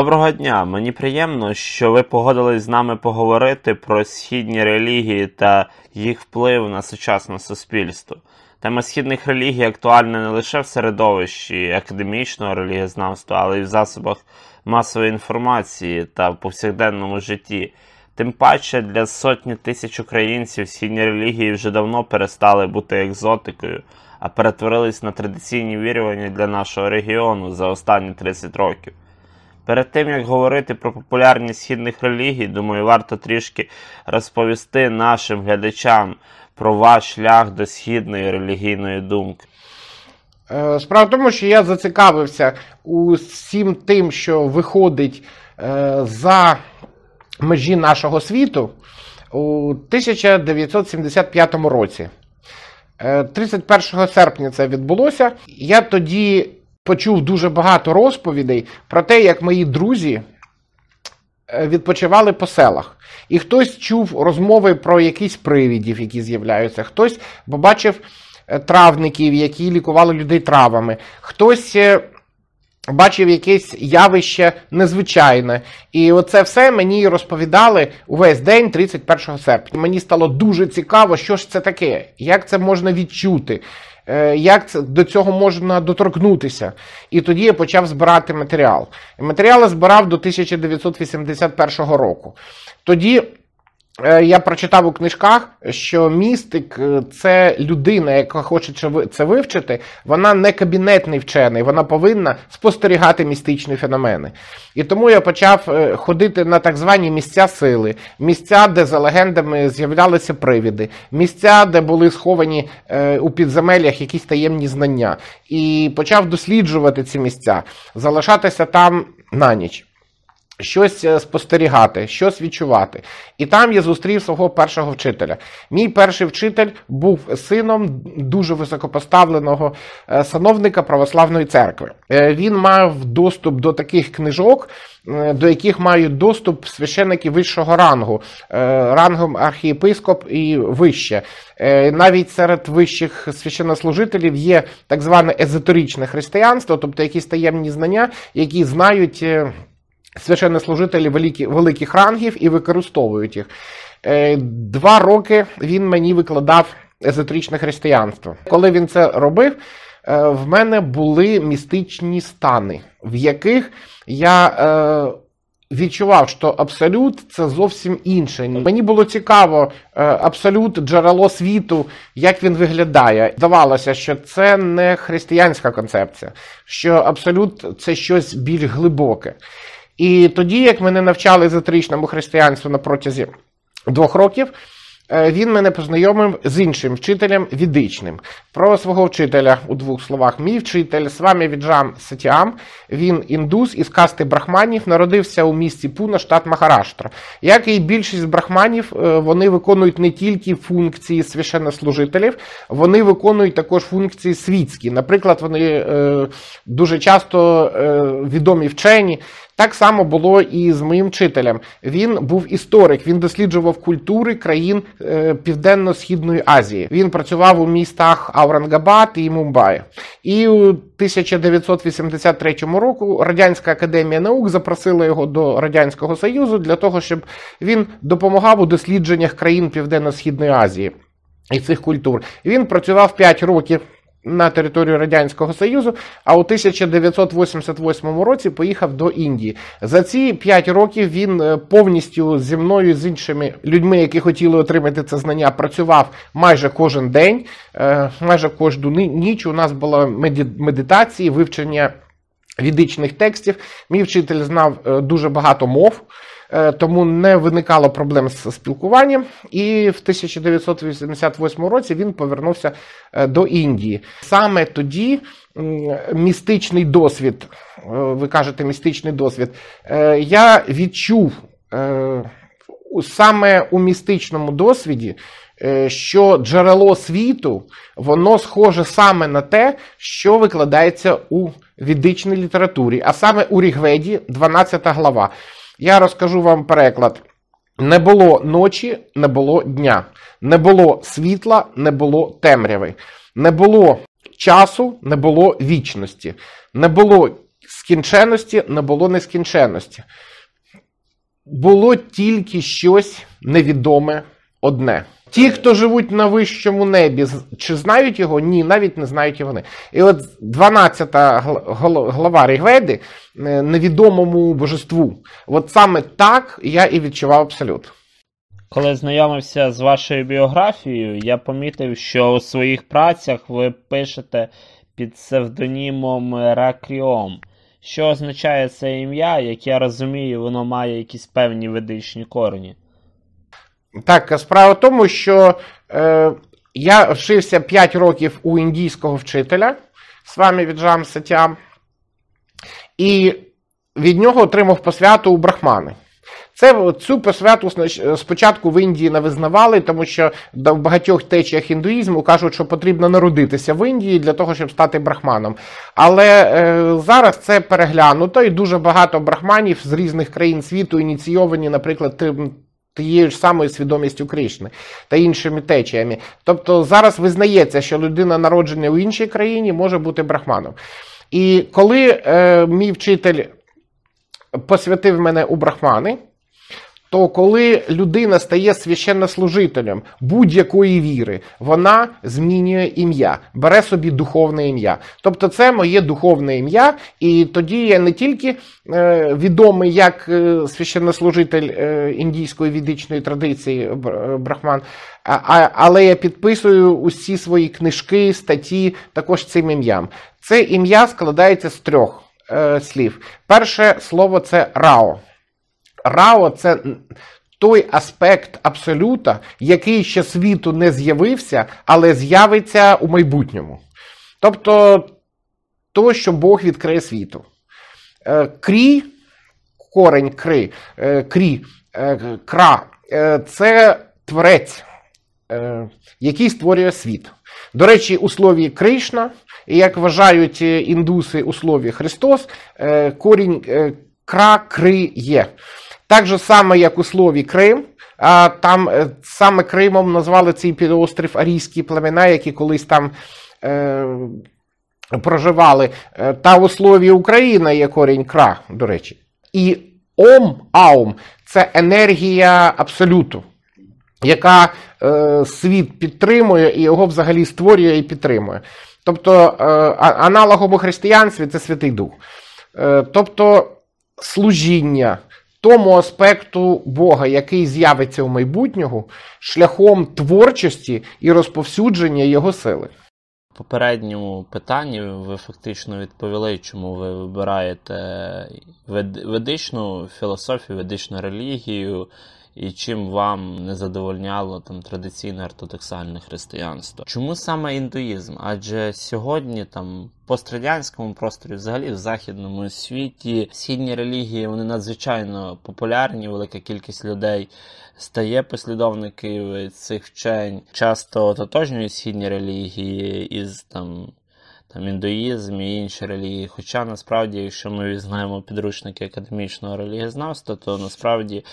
Доброго дня! Мені приємно, що ви погодились з нами поговорити про східні релігії та їх вплив на сучасне суспільство. Тема східних релігій актуальна не лише в середовищі академічного релігієзнавства, але й в засобах масової інформації та в повсякденному житті. Тим паче для сотні тисяч українців східні релігії вже давно перестали бути екзотикою, а перетворились на традиційні вірювання для нашого регіону за останні 30 років. Перед тим як говорити про популярність східних релігій, думаю, варто трішки розповісти нашим глядачам про ваш шлях до східної релігійної думки. Е, Справа в тому, що я зацікавився усім тим, що виходить е, за межі нашого світу у 1975 році. Е, 31 серпня це відбулося. Я тоді почув дуже багато розповідей про те, як мої друзі е, відпочивали по селах. І хтось чув розмови про якісь привідів, які з'являються, хтось побачив е, травників, які лікували людей травами, хтось е, бачив якесь явище незвичайне. І оце все мені розповідали увесь день, 31 серпня. Мені стало дуже цікаво, що ж це таке, як це можна відчути. Е, Як до цього можна доторкнутися? І тоді я почав збирати матеріал. І матеріал збирав до 1981 року. Тоді я прочитав у книжках, що містик е, це людина, яка хоче це вивчити. Вона не кабінетний вчений, вона повинна спостерігати містичні феномени. І тому я почав е, ходити на так звані місця сили, місця, де за легендами з'являлися привіди, місця, де були сховані е, у підземеллях якісь таємні знання. І почав досліджувати ці місця, залишатися там на ніч щось е, спостерігати, щось відчувати. І там я зустрів свого першого вчителя. Мій перший вчитель був сином дуже високопоставленого е, сановника православної церкви. Е, Він мав доступ до таких книжок. До яких мають доступ священники вищого рангу, рангом архієпископ і вище. Навіть серед вищих священнослужителів є так зване езотеричне християнство, тобто якісь таємні знання, які знають священнослужителі великі, великих рангів і використовують їх. Е, Два роки він мені викладав езотеричне християнство. Коли він це робив, е, в мене були містичні стани, в яких я. е, Відчував, що абсолют це зовсім інше. Мені було цікаво, абсолют джерело світу, як він виглядає. Здавалося, що це не християнська концепція, що абсолют це щось більш глибоке. І тоді, як мене навчали езотеричному християнству на протязі двох років, е, він мене познайомив з іншим вчителем відичним. Про свого вчителя у двох словах. Мій вчитель Свамі Віджам Сатіам, він індус із касти брахманів, народився у місті Пуна, штат Махараштра. Як і більшість брахманів, е, вони виконують не тільки функції священнослужителів, вони виконують також функції світські. Наприклад, вони е, дуже часто відомі вчені. Так само було і з моїм вчителем. Він був історик, він досліджував культури країн е, Південно-Східної Азії. Він працював у містах Аурангабад і Мумбаї. І у 1983 року Радянська академія наук запросила його до Радянського Союзу для того, щоб він допомагав у дослідженнях країн Південно-Східної Азії і цих культур. Він працював 5 років на територію Радянського Союзу, а у 1988 році поїхав до Індії. За ці 5 років він е, повністю зі мною, з іншими людьми, які хотіли отримати це знання, працював майже кожен день, е, майже кожну ніч. У нас була медитації, вивчення відичних текстів. Мій вчитель знав е, дуже багато мов. Е, Тому не виникало проблем з спілкуванням, і в 1988 році він повернувся е, до Індії. Саме тоді містичний досвід, е, ви кажете, містичний досвід, я відчув саме у містичному досвіді, що джерело світу, воно схоже саме на те, що викладається у відичній літературі, а саме у Рігведі, 12 глава. Я розкажу вам переклад. Не було ночі, не було дня, не було світла, не було темряви, не було часу, не було вічності, не було скінченості, не було нескінченності. Було тільки щось невідоме одне. Ті, хто живуть на вищому небі, чи знають його? Ні, навіть не знають і вони. І от 12 гл- гл- глава Ригведи е, невідомому божеству. От саме так я і відчував абсолют. Коли знайомився з вашою біографією, я помітив, що у своїх працях ви пишете під псевдонімом Ракріом. Що означає це ім'я, як я розумію, воно має якісь певні ведичні корені. Так, справа в тому, що е, я вчився 5 років у індійського вчителя з вами Віджам Сатям, і від нього отримав посвяту у брахмани. Це цю посвяту спочатку в Індії не визнавали, тому що в багатьох течіях індуїзму кажуть, що потрібно народитися в Індії для того, щоб стати брахманом. Але е, зараз це переглянуто, і дуже багато брахманів з різних країн світу ініційовані, наприклад, тим- тією ж самою свідомістю Кришни та іншими течіями. Тобто зараз визнається, що людина, народжена у іншій країні, може бути брахманом. І коли е, мій вчитель посвятив мене у брахмани, то коли людина стає священнослужителем будь-якої віри, вона змінює ім'я, бере собі духовне ім'я. Тобто це моє духовне ім'я, і тоді я не тільки е, відомий як е, священнослужитель е, індійської відичної традиції брахман, але я підписую усі свої книжки, статті також цим ім'ям. Це ім'я складається з трьох слів. Перше слово це рао. Рао це той аспект абсолюта, який ще світу не з'явився, але з'явиться у майбутньому. Тобто то, що Бог відкриє світу. Е, Крі, корень кри, е, крі, е, кра це творець, який створює світ. До речі, у слові Кришна, і як вважають індуси у слові Христос, корінь кра кри є. Так же саме, як у слові Крим, там е, саме Кримом назвали цей півострів арійські племена, які колись там е, проживали. Е, Та у слові Україна є корінь кра, до речі. І ом, аум це енергія абсолюту, яка е, світ підтримує і його взагалі створює і підтримує. Тобто е, аналогом у християнстві це Святий Дух. Е, тобто служіння тому аспекту Бога, який з'явиться у майбутнього, шляхом творчості і розповсюдження його сили. Попередньому питанні ви фактично відповіли, чому ви вибираєте ведичну філософію, ведичну релігію, і чим вам не задовольняло там традиційне ортодоксальне християнство. Чому саме індуїзм? Адже сьогодні там пострадянському просторі, взагалі в західному світі, східні релігії вони надзвичайно популярні, велика кількість людей стає послідовників цих вчень, часто ототожнюють східні релігії із там. Там індуїзм і інші релігії. Хоча насправді, якщо ми візьмемо підручники академічного релігієзнавства, то насправді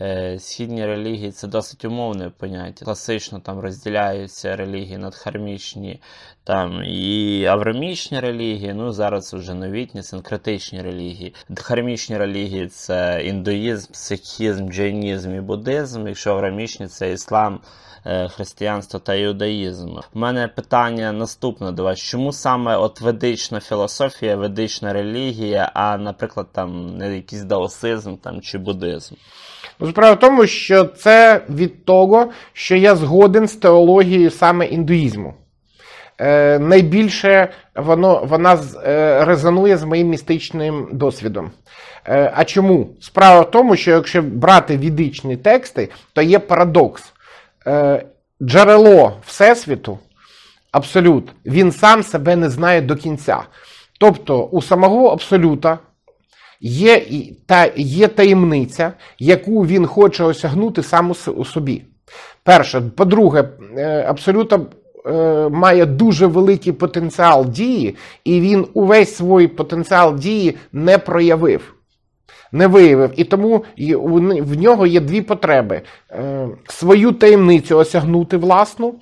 е, східні релігії це досить умовне поняття. Класично там розділяються релігії надхармічні там і аврамічні релігії. Ну зараз вже новітні синкретичні релігії. Дхармічні релігії це індуїзм, сикхізм, джайнізм і буддизм. Якщо аврамічні це іслам. Е, Християнство та іудаїзм. У мене питання наступне до вас: чому саме от ведична філософія, ведична релігія, а, наприклад, там не якийсь даосизм там чи буддизм? Ну, Справа в тому, що це від того, що я згоден з теологією саме індуїзму. Е, найбільше воно, вона е, резонує з моїм містичним досвідом. Е, а чому? Справа в тому, що якщо брати відичні тексти, то є парадокс. Е, джерело Всесвіту, абсолют, він сам себе не знає до кінця. Тобто у самого абсолюта є, та, є таємниця, яку він хоче осягнути сам у собі. Перше, по-друге, е, абсолюта е, має дуже великий потенціал дії, і він увесь свій потенціал дії не проявив. Не виявив, і тому в нього є дві потреби: Е, свою таємницю осягнути власну,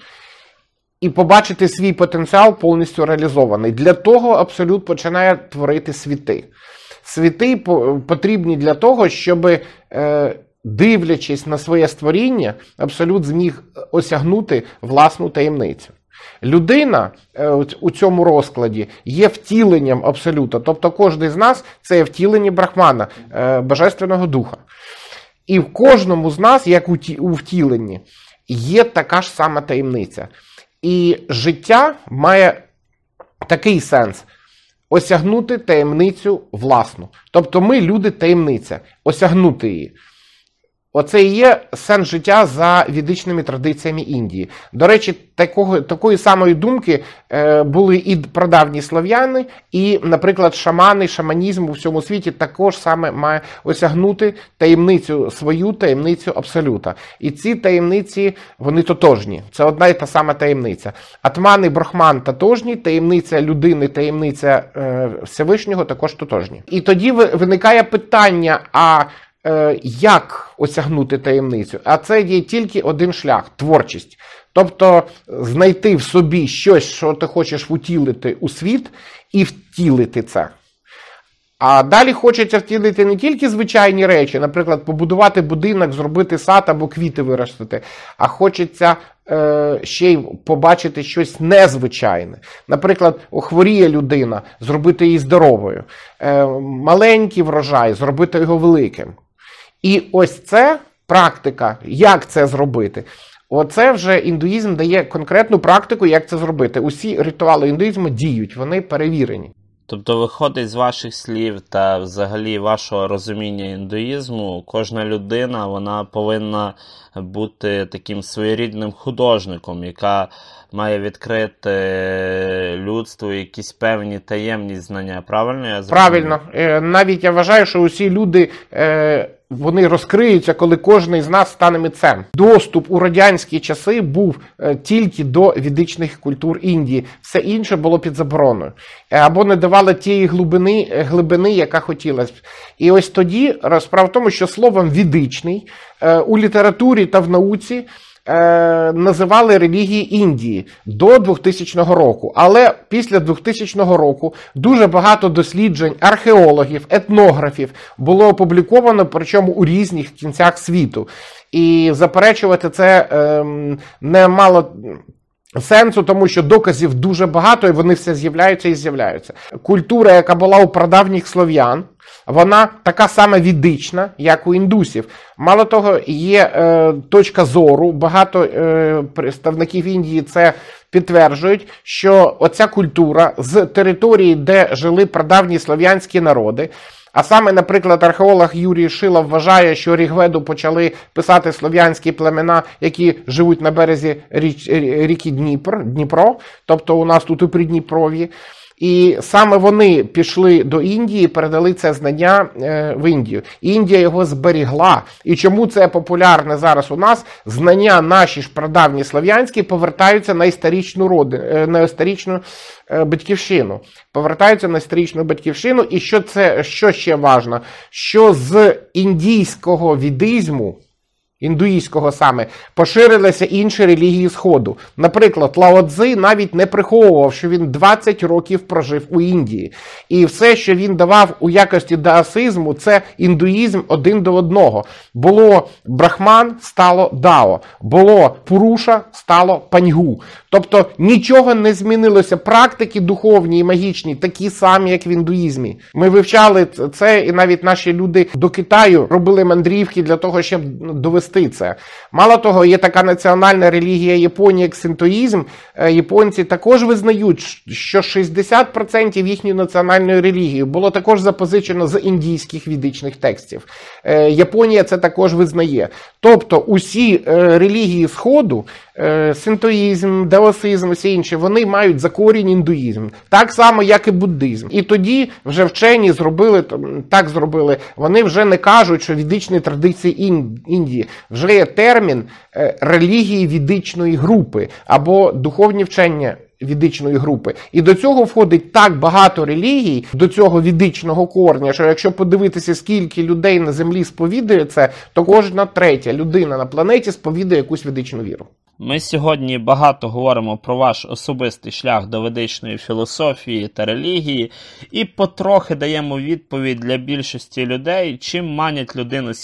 і побачити свій потенціал повністю реалізований. Для того абсолют починає творити світи. Світи потрібні для того, щоб, е, дивлячись на своє створіння, абсолют зміг осягнути власну таємницю. Людина е, у цьому розкладі є втіленням абсолюта. Тобто кожен з нас це є втілення Брахмана, е, Божественного Духа. І в кожному з нас, як у втіленні, є така ж сама таємниця. І життя має такий сенс осягнути таємницю власну. Тобто ми люди таємниця, осягнути її. Оце і є сенс життя за відичними традиціями Індії. До речі, такого, такої самої думки е, були і прадавні слов'яни, і, наприклад, шамани, шаманізм у всьому світі також саме має осягнути таємницю свою, таємницю абсолюта. І ці таємниці вони тотожні. Це одна і та сама таємниця. Атман і Брахман тотожні, таємниця людини, таємниця е, Всевишнього також тотожні. І тоді виникає питання: а як осягнути таємницю? А це є тільки один шлях творчість. Тобто знайти в собі щось, що ти хочеш втілити у світ, і втілити це. А далі хочеться втілити не тільки звичайні речі, наприклад, побудувати будинок, зробити сад або квіти виростити, а хочеться е, ще й побачити щось незвичайне. Наприклад, хворіє людина, зробити її здоровою, е, маленький врожай, зробити його великим. І ось це практика, як це зробити. Оце вже індуїзм дає конкретну практику, як це зробити. Усі ритуали індуїзму діють, вони перевірені. Тобто, виходить з ваших слів та взагалі вашого розуміння індуїзму, кожна людина вона повинна бути таким своєрідним художником, яка має відкрити людству якісь певні таємні знання. Правильно я зрозумів? Правильно, Е, навіть я вважаю, що усі люди е, вони розкриються, коли кожен з нас стане митцем. Доступ у радянські часи був е, тільки до відичних культур Індії. Все інше було під забороною. Е, Або не давали тієї глибини, е, глибини, яка хотілась. І ось тоді розправа в тому, що словом відичний у літературі та в науці е, називали релігії Індії до 2000 року. Але після 2000 року дуже багато досліджень археологів, етнографів було опубліковано, причому у різних кінцях світу. І заперечувати це ем, не мало. Сенсу, тому що доказів дуже багато, і вони все з'являються і з'являються. Культура, яка була у прадавніх слов'ян, вона така сама відична, як у індусів. Мало того, є е, точка зору. Багато е, представників Індії це підтверджують, що оця культура з території, де жили прадавні слов'янські народи. А саме, наприклад, археолог Юрій Шилов вважає, що Рігведу почали писати слов'янські племена, які живуть на березі річ, ріки Дніпр, Дніпро, тобто у нас тут у Придніпров'ї. І саме вони пішли до Індії, передали це знання е, в Індію. Індія його зберігла. І чому це популярне зараз у нас? Знання наші ж прадавні слов'янські повертаються на історичну роди, е, на історичну е, батьківщину. Повертаються на історичну батьківщину. І що це що ще важно? Що з індійського відизму. Індуїзького саме поширилися інші релігії Сходу. Наприклад, Лао Цзи навіть не приховував, що він 20 років прожив у Індії, і все, що він давав у якості даосизму, це індуїзм один до одного. Було брахман, стало дао, було пуруша, стало паньгу. Тобто нічого не змінилося. Практики духовні і магічні такі самі, як в індуїзмі. Ми вивчали це, і навіть наші люди до Китаю робили мандрівки для того, щоб довести це. Мало того, є така національна релігія Японії, як синтоїзм. Е, Японці також визнають, що 60% їхньої національної релігії було також запозичено з індійських відичних текстів. Е, Японія це також визнає. Тобто усі е, релігії Сходу, синтоїзм, даосизм, всі інші, вони мають за корінь індуїзм, так само, як і буддизм. І тоді вже вчені зробили так зробили. Вони вже не кажуть, що відичні традиції Індії вже є термін е, релігії відичної групи або духовні вчення. Відичної групи, і до цього входить так багато релігій до цього відичного корня, що якщо подивитися, скільки людей на землі сповідує це, то кожна третя людина на планеті сповідує якусь відичну віру. Ми сьогодні багато говоримо про ваш особистий шлях до ведичної філософії та релігії, і потрохи даємо відповідь для більшості людей, чим манять людину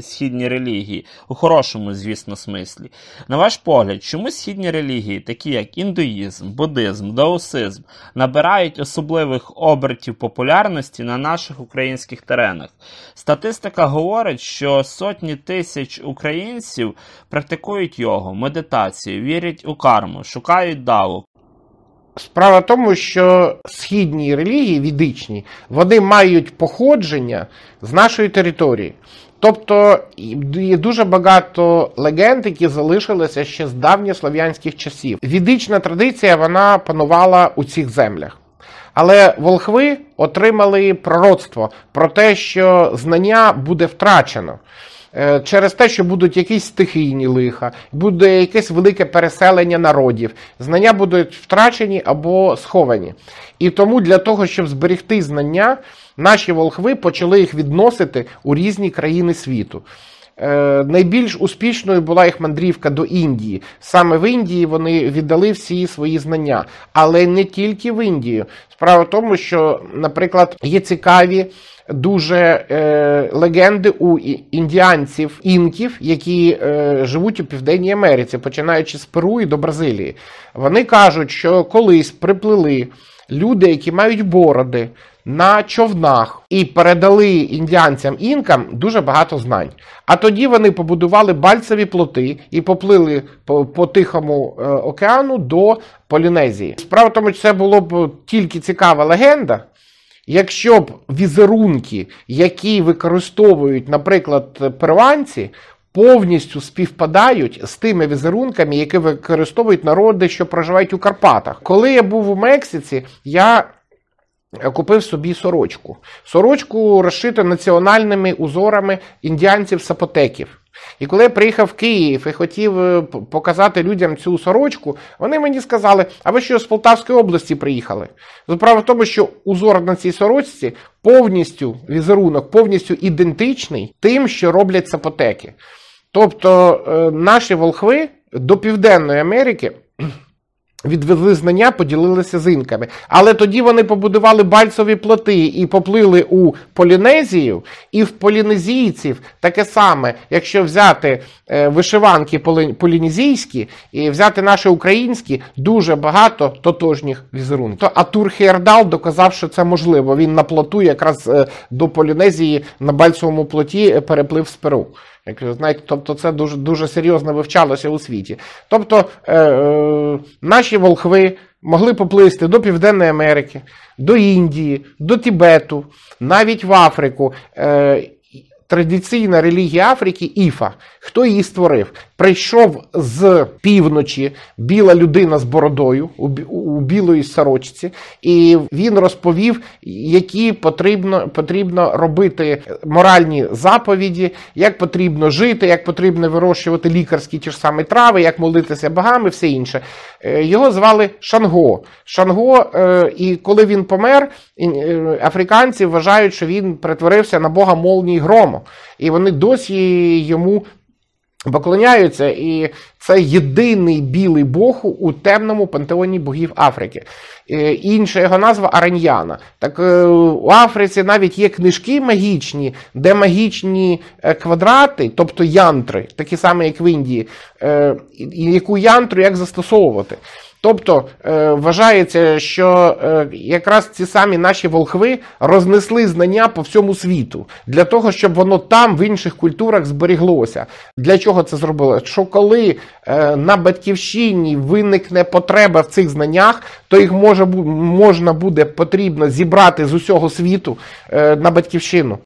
східні релігії, у хорошому, звісно, смислі. На ваш погляд, чому східні релігії, такі як індуїзм, буддизм, даосизм, набирають особливих обертів популярності на наших українських теренах? Статистика говорить, що сотні тисяч українців практикують його, медитацію, вірять у карму, шукають даву. Справа в тому, що східні релігії відичні, вони мають походження з нашої території. Тобто є дуже багато легенд, які залишилися ще з давньослов'янських часів. Відична традиція вона панувала у цих землях. Але волхви отримали пророцтво про те, що знання буде втрачено. Е, через те, що будуть якісь стихійні лиха, буде якесь велике переселення народів, знання будуть втрачені або сховані. І тому для того, щоб зберегти знання, наші волхви почали їх відносити у різні країни світу. Е, найбільш успішною була їх мандрівка до Індії. Саме в Індії вони віддали всі свої знання, але не тільки в Індію. Справа в тому, що, наприклад, є цікаві дуже е, легенди у індіанців, інків, які е, живуть у Південній Америці, починаючи з Перу і до Бразилії. Вони кажуть, що колись приплили люди, які мають бороди. На човнах і передали індіанцям інкам дуже багато знань. А тоді вони побудували бальцеві плоти і поплили по, по Тихому е, океану до Полінезії. Справа в тому, що це було б тільки цікава легенда. Якщо б візерунки, які використовують, наприклад, перуанці, повністю співпадають з тими візерунками, які використовують народи, що проживають у Карпатах. Коли я був у Мексиці, я купив собі сорочку. Сорочку розшиту національними узорами індіанців-сапотеків. І коли я приїхав в Київ і хотів е, показати людям цю сорочку, вони мені сказали, а ви що з Полтавської області приїхали? Справа в тому, що узор на цій сорочці повністю візерунок, повністю ідентичний тим, що роблять сапотеки. Тобто е, наші волхви до Південної Америки. Відвезли знання, поділилися з інками. Але тоді вони побудували бальцові плоти і поплили у Полінезію, і в полінезійців таке саме, якщо взяти е, вишиванки полінезійські і взяти наші українські, дуже багато тотожніх візерунків. Атур Хейердал доказав, що це можливо. Він на плоту якраз е, до Полінезії на бальцовому плоті переплив з Перу. Як знаєте, тобто це дуже дуже серйозно вивчалося у світі. Тобто е, е, наші волхви могли поплисти до Південної Америки, до Індії, до Тібету, навіть в Африку. Е, Традиційна релігія Африки Іфа. Хто її створив? Прийшов з півночі біла людина з бородою у, білої сорочці, і він розповів, які потрібно потрібно робити моральні заповіді, як потрібно жити, як потрібно вирощувати лікарські ті ж самі трави, як молитися богам і все інше. Е, його звали Шанго. Шанго, е, і коли він помер, е, африканці вважають, що він перетворився на бога молній І вони досі йому поклоняються, і це єдиний білий бог у темному пантеоні богів Африки. Е, інша його назва Араньяна. Так е, у Африці навіть є книжки магічні, де магічні е, квадрати, тобто янтри, такі самі, як в Індії, яку янтру як застосовувати. Тобто е, вважається, що е, якраз ці самі наші волхви рознесли знання по всьому світу для того, щоб воно там в інших культурах зберіглося. Для чого це зробили? Що коли е, на батьківщині виникне потреба в цих знаннях, то їх може можна буде потрібно зібрати з усього світу на батьківщину.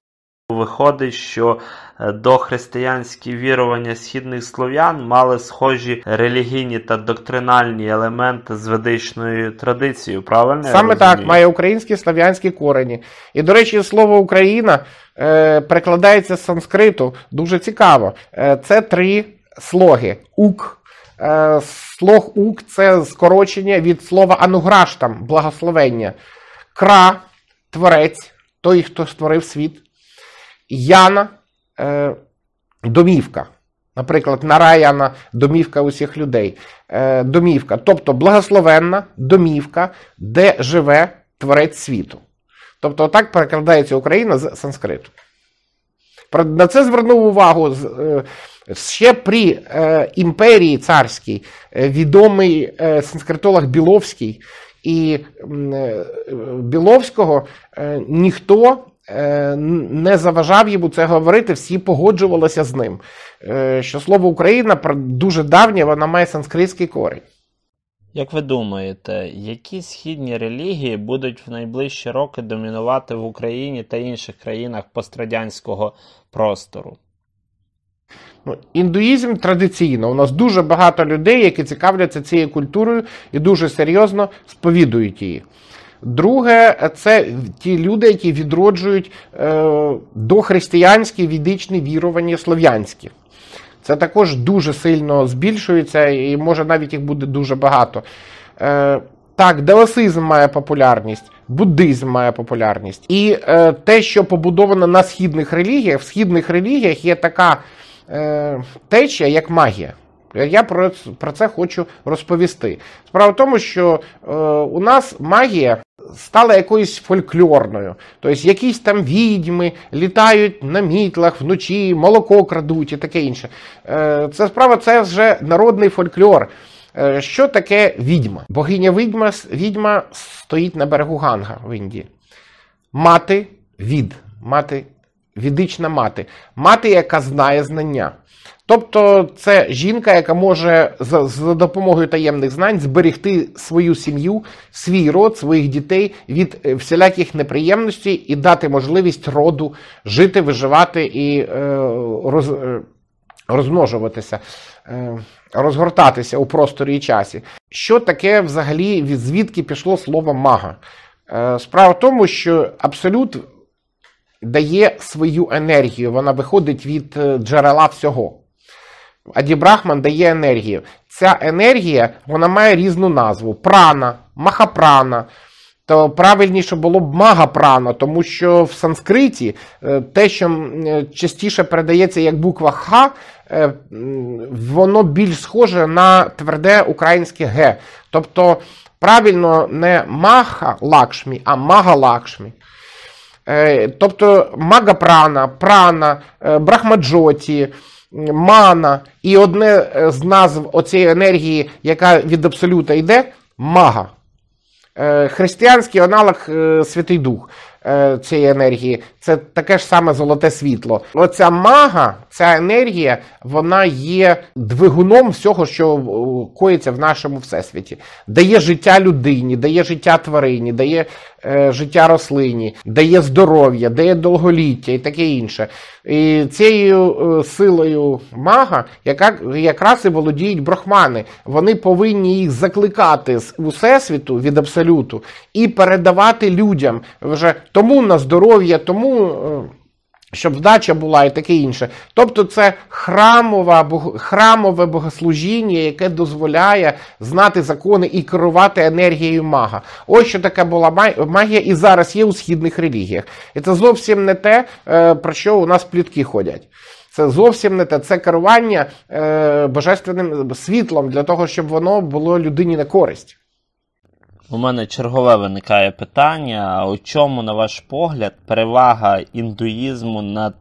Виходить, що е, дохристиянські вірування східних слов'ян мали схожі релігійні та доктринальні елементи з ведичною традицією. Правильно? Саме так, має українські слов'янські корені. І, до речі, слово Україна е, перекладається з санскриту дуже цікаво. Е, це три слоги. Ук. Е, слог ук це скорочення від слова ануграштам, благословення. Кра творець, той, хто створив світ. Яна е, домівка. Наприклад, Нараяна домівка усіх людей. Е, домівка, тобто благословенна домівка, де живе творець світу. Тобто, так перекладається Україна з санскриту. На це звернув увагу е, ще при е, імперії царській е, відомий санскритолог Біловський. І Біловського ніхто не заважав йому це говорити, всі погоджувалися з ним. Е, Що слово Україна дуже давнє, вона має санскритський корінь. Як ви думаєте, які східні релігії будуть в найближчі роки домінувати в Україні та інших країнах пострадянського простору? Ну, індуїзм традиційно. У нас дуже багато людей, які цікавляться цією культурою і дуже серйозно сповідують її. Друге, це ті люди, які відроджують е, дохристиянські відичні вірування слов'янські. Це також дуже сильно збільшується, і може навіть їх буде дуже багато. Е, так, даосизм має популярність, буддизм має популярність. І е, те, що побудовано на східних релігіях, в східних релігіях є така е, течія, як магія. Я про, про це хочу розповісти. Справа в тому, що е, у нас магія стала якоюсь фольклорною. Тобто якісь там відьми літають на мітлах вночі, молоко крадуть і таке інше. Це справа, це вже народний фольклор. Е, Що таке відьма? Богиня відьма, відьма стоїть на берегу Ганга в Індії. Мати від, мати, відична мати, мати, яка знає знання. Тобто це жінка, яка може за, допомогою таємних знань зберегти свою сім'ю, свій род, своїх дітей від е, всіляких неприємностей і дати можливість роду жити, виживати і е, роз, е, розмножуватися, розгортатися у просторі і часі. Що таке взагалі, звідки пішло слово мага? Справа в тому, що абсолют дає свою енергію, вона виходить від е, джерела всього. Аді Брахман дає енергію. Ця енергія вона має різну назву: прана, махапрана. То правильніше було б магапрана, тому що в санскриті е, те, що е, частіше передається як буква Х, воно більш схоже на тверде українське Г. Тобто правильно не маха лакшмі, а мага лакшмі. Е, Тобто мага-прана, прана, е, брахмаджоті, мана. І одне е, з назв оцієї енергії, яка від абсолюта йде, мага. Християнський аналог Святий Дух е, цієї енергії це таке ж саме золоте світло. Оця мага, ця енергія, вона є двигуном всього, що коїться в нашому всесвіті. Дає життя людині, дає життя тварині, дає е, життя рослині, дає здоров'я, дає довголіття і таке інше. І цією е, силою мага, яка якраз і володіють брахмани, вони повинні їх закликати з усесвіту від абсолюту і передавати людям вже тому на здоров'я, тому. е, щоб вдача була і таке інше. Тобто це храмова, храмове богослужіння, яке дозволяє знати закони і керувати енергією мага. Ось що таке була магія, і зараз є у східних релігіях. І це зовсім не те, е, про що у нас плітки ходять. Це зовсім не те. Це керування е, божественним світлом для того, щоб воно було людині на користь. У мене чергове виникає питання: у чому, на ваш погляд, перевага індуїзму над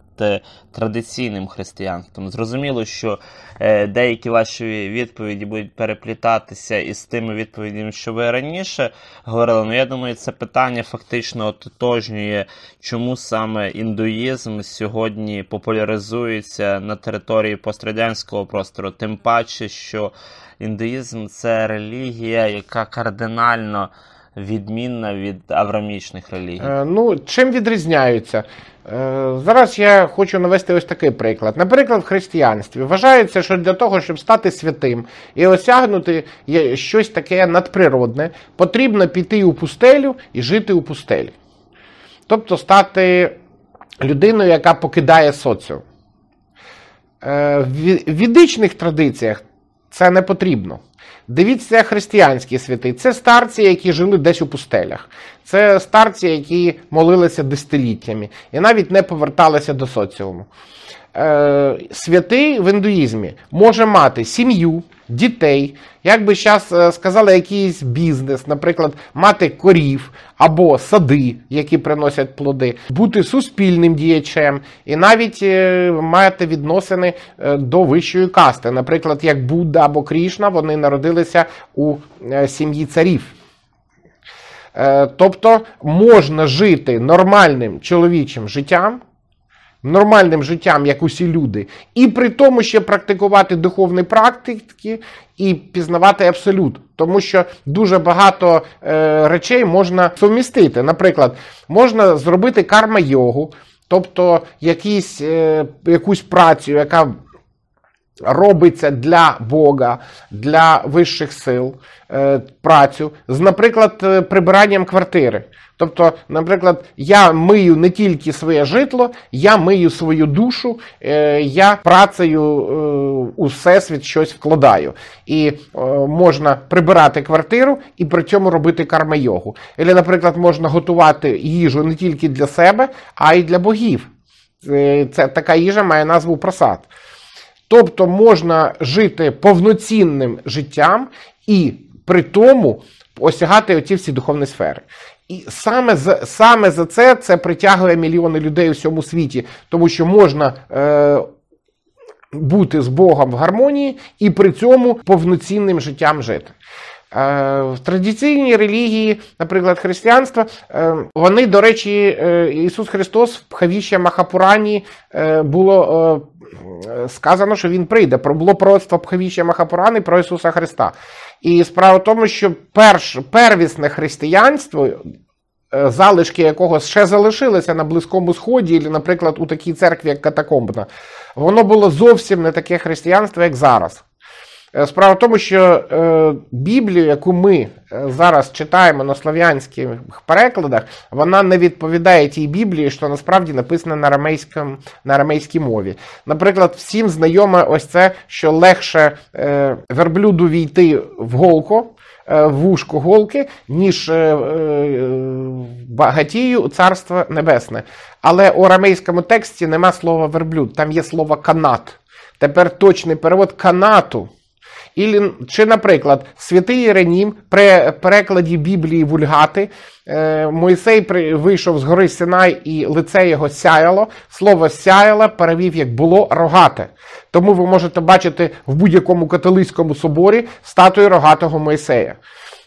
традиційним християнством? Зрозуміло, що е, деякі ваші відповіді будуть переплітатися із тими відповідями, що ви раніше говорили. Ну я думаю, це питання фактично ототожнює, чому саме індуїзм сьогодні популяризується на території пострадянського простору, тим паче, що індуїзм це релігія, яка кардинально відмінна від аврамічних релігій. Е, Ну, чим відрізняються? Е, Зараз я хочу навести ось такий приклад. Наприклад, в християнстві вважається, що для того, щоб стати святим і осягнути щось таке надприродне, потрібно піти у пустелю і жити у пустелі. Тобто стати людиною, яка покидає соціум. Е, В ві- відичних традиціях це не потрібно. Дивіться, християнські святи. Це старці, які жили десь у пустелях. Це старці, які молилися десятиліттями і навіть не поверталися до соціуму. Е, святий в індуїзмі може мати сім'ю, дітей, як би зараз сказали, якийсь бізнес, наприклад, мати корів або сади, які приносять плоди, бути суспільним діячем і навіть е, мати відносини е, до вищої касти. Наприклад, як Будда або Крішна, вони народилися у е, сім'ї царів. Е, Тобто можна жити нормальним чоловічим життям, нормальним життям, як усі люди, і при тому ще практикувати духовні практики і пізнавати абсолют. Тому що дуже багато е, речей можна сумістити. Наприклад, можна зробити карма-йогу, тобто якісь, е, якусь працю, яка робиться для Бога, для вищих сил е, працю, з, наприклад, е, прибиранням квартири. Тобто, наприклад, я мию не тільки своє житло, я мию свою душу, е, я працею у всесвіт щось вкладаю. І можна прибирати квартиру і при цьому робити карма-йогу. Або, наприклад, можна готувати їжу не тільки для себе, а й для богів. Це така їжа має назву просад. Тобто можна жити повноцінним життям і при тому осягати оці всі духовні сфери. І саме за, саме за це це притягує мільйони людей у всьому світі, тому що можна е, бути з Богом в гармонії і при цьому повноцінним життям жити. Е, В традиційній релігії, наприклад, християнства, е, вони, до речі, е, Ісус Христос в Пхавіща Махапурані було сказано, що Він прийде. Про- Було пророцтво Пхавіща Махапурани про Ісуса Христа. І справа в тому, що перш, первісне християнство, е, залишки якого ще залишилися на Близькому Сході, або, наприклад, у такій церкві, як Катакомбна, воно було зовсім не таке християнство, як зараз. Е, Справа в тому, що е, Біблію, яку ми е, зараз читаємо на слов'янських перекладах, вона не відповідає тій Біблії, що насправді написана на на арамейській мові. Наприклад, всім знайоме ось це, що легше верблюду війти в голку, в вушку голки, ніж багатію у царство небесне. Але у арамейському тексті нема слова верблюд, там є слово канат. Тепер точний перевод канату. Ілі, чи, наприклад, святий Єренім при перекладі Біблії Вульгати е, Мойсей вийшов з гори Синай і лице його сяяло. Слово сяяло перевів як було рогате. Тому ви можете бачити в будь-якому католицькому соборі статую рогатого Мойсея.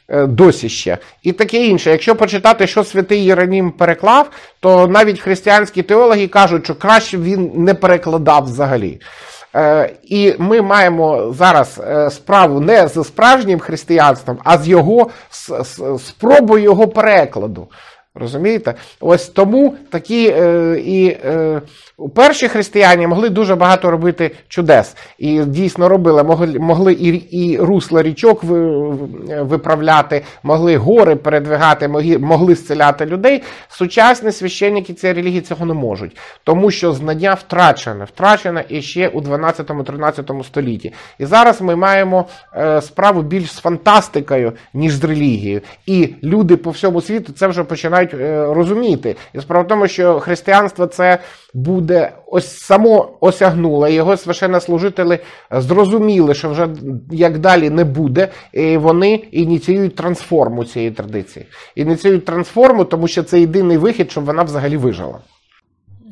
Е, Досі ще. І таке інше. Якщо почитати, що святий Єронім переклав, то навіть християнські теологи кажуть, що краще він не перекладав взагалі. Е, І ми маємо зараз е, справу не з справжнім християнством, а з його спробою його перекладу. Розумієте? Ось тому такі е, і е, перші християни могли дуже багато робити чудес. І дійсно робили, могли, могли і, і русла річок виправляти, могли гори передвигати, могли, могли зціляти людей. Сучасні священники цієї релігії цього не можуть, тому що знання втрачене, втрачене і ще у 12-13 столітті. І зараз ми маємо е, справу більш з фантастикою, ніж з релігією. І люди по всьому світу це вже починають е, розуміти. І справа в тому, що християнство це буде ось само осягнуло. Його священнослужителі зрозуміли, що вже як далі не буде. І вони ініціюють трансформу цієї традиції. Ініціюють трансформу, тому що це єдиний вихід, щоб вона взагалі вижила.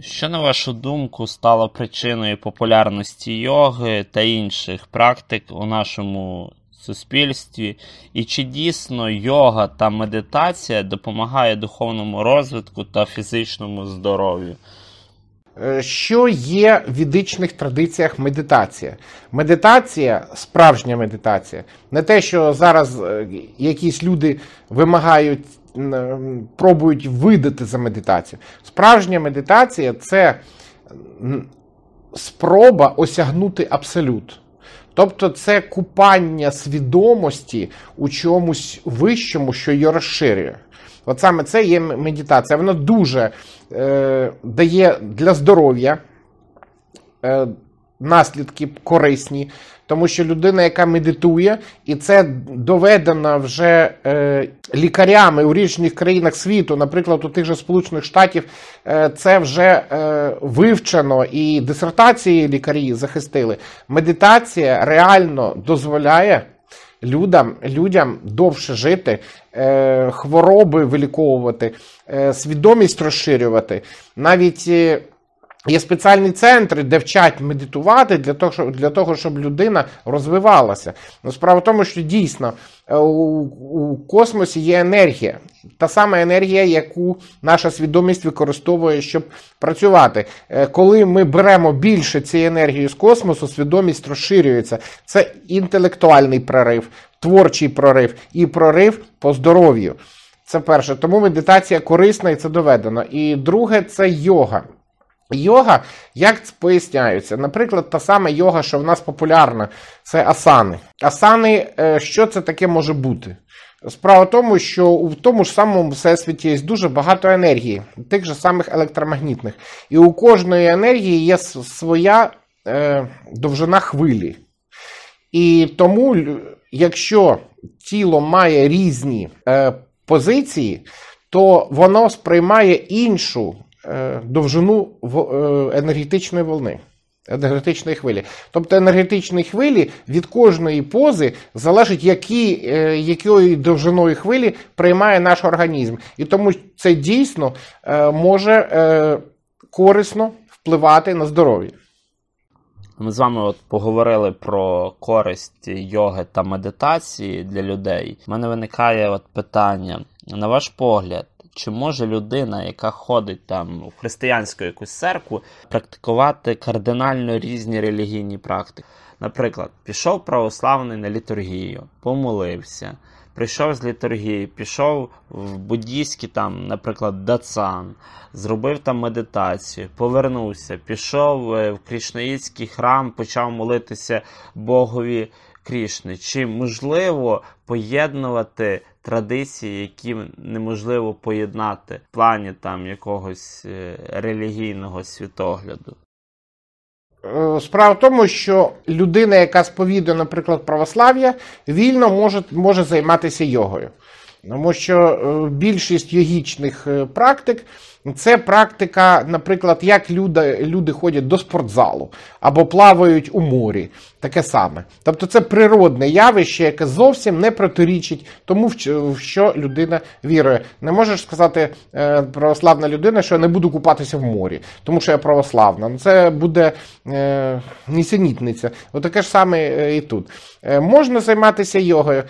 Що, на вашу думку, стало причиною популярності йоги та інших практик у нашому суспільстві? І чи дійсно йога та медитація допомагає духовному розвитку та фізичному здоров'ю? Е, Що є в ведичних традиціях медитація? Медитація, справжня медитація, не те, що зараз е, якісь люди вимагають, пробують видати за медитацію. Справжня медитація це спроба осягнути абсолют. Тобто це купання свідомості у чомусь вищому, що її розширює. От саме це є медитація. Воно дуже е, дає для здоров'я, е, наслідки корисні, тому що людина, яка медитує, і це доведено вже е, лікарями у різних країнах світу, наприклад, у тих же Сполучених Штатів, е, це вже е, вивчено і дисертації лікарі захистили. Медитація реально дозволяє. Людям, людям довше жити, е, хвороби виліковувати, е, свідомість розширювати. Навіть е, Є спеціальні центри, де вчать медитувати для того, щоб, для того, щоб людина розвивалася. Ну, справа в тому, що дійсно е, у, у космосі є енергія. Та сама енергія, яку наша свідомість використовує, щоб працювати. Е, Коли ми беремо більше цієї енергії з космосу, свідомість розширюється. Це інтелектуальний прорив, творчий прорив і прорив по здоров'ю. Це перше. Тому медитація корисна і це доведено. І друге це йога. Йога, як це поясняються? Наприклад, та сама йога, що в нас популярна, це асани. Асани, е, що це таке може бути? Справа в тому, що в тому ж самому всесвіті є дуже багато енергії, тих же самих електромагнітних. І у кожної енергії є своя е, довжина хвилі. І тому, якщо тіло має різні е, позиції, то воно сприймає іншу довжину е, енергетичної волни. Енергетичної хвилі. Тобто енергетичні хвилі від кожної пози залежить, які, е, якою довжиною хвилі приймає наш організм. І тому це дійсно е, може е, корисно впливати на здоров'я. Ми з вами от поговорили про користь йоги та медитації для людей. У мене виникає от питання: на ваш погляд, чи може людина, яка ходить там у християнську якусь церкву, практикувати кардинально різні релігійні практики? Наприклад, пішов православний на літургію, помолився, прийшов з літургії, пішов в буддійський там, наприклад, дацан, зробив там медитацію, повернувся, пішов е, в крішнаїцький храм, почав молитися Богові Крішни. Чи можливо поєднувати традиції, які неможливо поєднати в плані там якогось е, релігійного світогляду? Е, Справа в тому, що людина, яка сповідує, наприклад, православ'я, вільно може, може займатися йогою. Тому що е, більшість йогічних е, практик це практика, наприклад, як люди, люди ходять до спортзалу або плавають у морі. Таке саме. Тобто це природне явище, яке зовсім не протирічить тому, в що людина вірує. Не можеш сказати е, православна людина, що я не буду купатися в морі, тому що я православна. Ну, Це буде нісенітниця. Отаке ж саме і тут. Можна займатися йогою.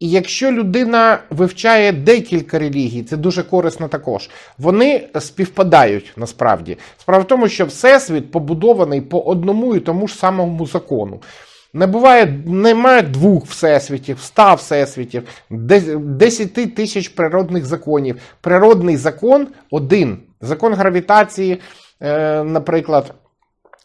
І якщо людина вивчає декілька релігій, це дуже корисно також. Вони співпадають насправді. Справа в тому, що всесвіт побудований по одному і тому ж самому закону. Не буває, немає двох всесвітів, ста всесвітів, де- десяти тисяч природних законів. Природний закон один. Закон гравітації, е, наприклад,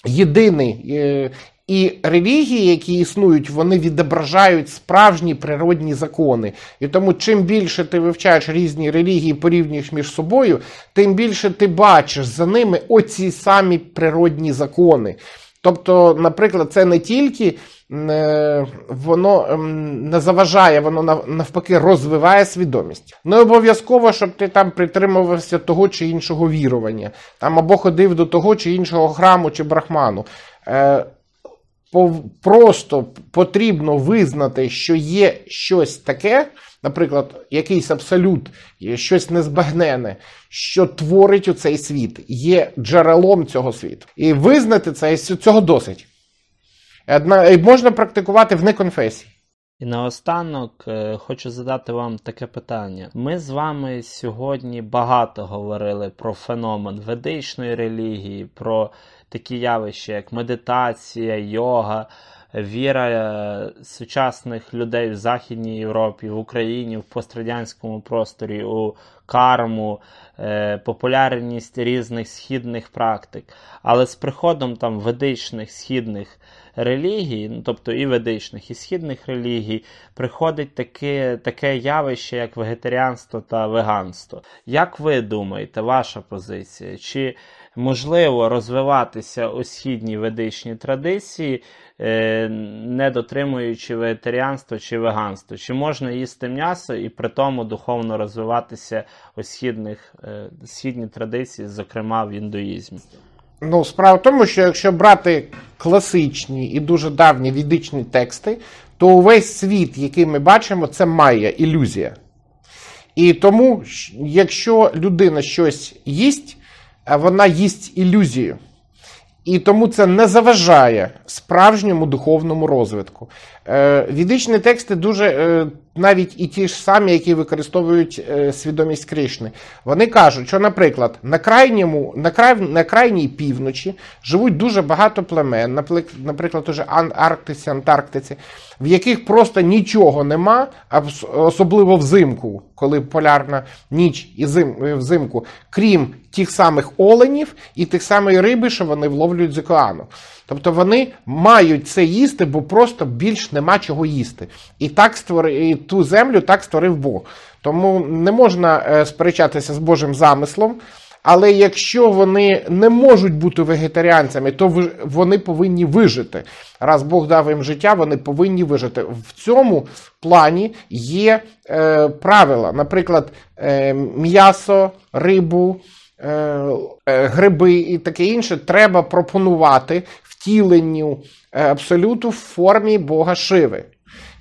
єдиний. Е, І релігії, які існують, вони відображають справжні природні закони. І тому, чим більше ти вивчаєш різні релігії, порівнюєш між собою, тим більше ти бачиш за ними оці самі природні закони. Тобто, наприклад, це не тільки е, воно не заважає, воно навпаки розвиває свідомість. Не обов'язково, щоб ти там притримувався того чи іншого вірування, там або ходив до того чи іншого храму чи брахману. Просто потрібно визнати, що є щось таке, наприклад, якийсь абсолют, щось незбагнене, що творить у цей світ, є джерелом цього світу. І визнати це цього досить. І можна практикувати в неконфесії. І наостанок е, хочу задати вам таке питання. Ми з вами сьогодні багато говорили про феномен ведичної релігії, про такі явища, як медитація, йога, віра е, сучасних людей в Західній Європі, в Україні, в пострадянському просторі, у карму, е, популярність різних східних практик. Але з приходом там ведичних східних релігій, ну тобто і ведичних, і східних релігій, приходить таке, таке явище, як вегетаріанство та веганство. Як ви думаєте, ваша позиція? Чи можливо розвиватися у східній ведичній традиції, е, не дотримуючи вегетаріанства чи веганства? Чи можна їсти м'ясо і при тому духовно розвиватися у східних, е, традиції, зокрема в індуїзмі? Ну, справа в тому, що якщо брати класичні і дуже давні відичні тексти, то увесь світ, який ми бачимо, це майя, ілюзія. І тому, якщо людина щось їсть, вона їсть ілюзію. І тому це не заважає справжньому духовному розвитку. Е, відичні тексти дуже, е, навіть і ті ж самі, які використовують е, свідомість Кришни, вони кажуть, що, наприклад, на крайньому, на, край, на крайній півночі живуть дуже багато племен, наприклад, уже Арктиці, Антарктиці, в яких просто нічого нема, особливо взимку, коли полярна ніч і зим, взимку, крім тих самих оленів і тих самої риби, що вони вловлюють з океану. Тобто вони мають це їсти, бо просто більш нема чого їсти. І так створи, і ту землю так створив Бог. Тому не можна е, сперечатися з Божим замислом. Але якщо вони не можуть бути вегетаріанцями, то вони повинні вижити. Раз Бог дав їм життя, вони повинні вижити. В цьому плані є е, правила. Наприклад, е, м'ясо, рибу, е, е, гриби і таке інше треба пропонувати втіленню е, абсолюту в формі Бога Шиви.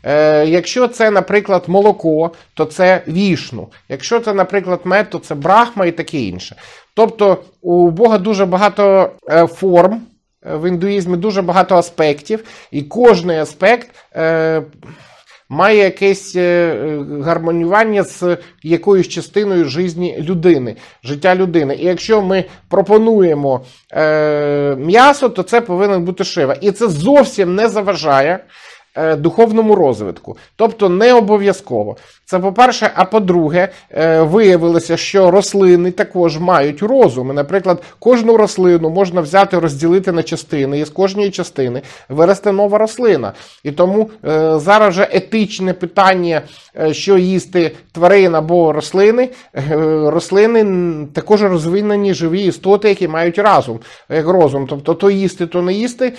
Е, якщо це, наприклад, молоко, то це вішну. Якщо це, наприклад, мед, то це брахма і таке інше. Тобто у Бога дуже багато е, форм. В індуїзмі дуже багато аспектів, і кожний аспект має якесь е, е, гармонювання з якоюсь частиною житті людини, життя людини. І якщо ми пропонуємо е, м'ясо, то це повинен бути шива. І це зовсім не заважає духовному розвитку. Тобто не обов'язково. Це по-перше, а по-друге, е, виявилося, що рослини також мають розум. Наприклад, кожну рослину можна взяти, розділити на частини, і з кожної частини виросте нова рослина. І тому е, зараз вже етичне питання, е, що їсти тварин або рослини. Е, рослини також розвинені живі істоти, які мають разум, як розум. Тобто то їсти, то не їсти.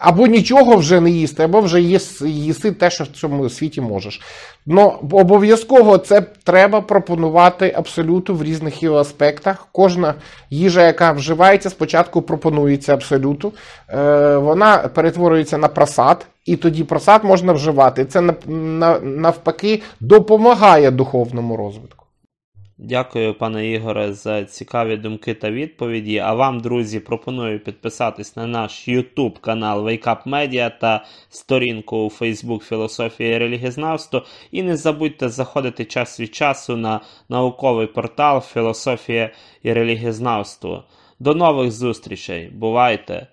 Або нічого вже не їсти, або вже їс- їси те, що в цьому світі можеш. Ну, обов'язково це треба пропонувати абсолюту в різних його аспектах. Кожна їжа, яка вживається, спочатку пропонується абсолюту. Е, вона перетворюється на просад, і тоді просад можна вживати. Це нав- нав- навпаки допомагає духовному розвитку. Дякую, пане Ігоре, за цікаві думки та відповіді. А вам, друзі, пропоную підписатись на наш YouTube канал Wake Up Media та сторінку у Facebook Філософія і релігізнавство. І не забудьте заходити час від часу на науковий портал Філософія і релігізнавство. До нових зустрічей. Бувайте!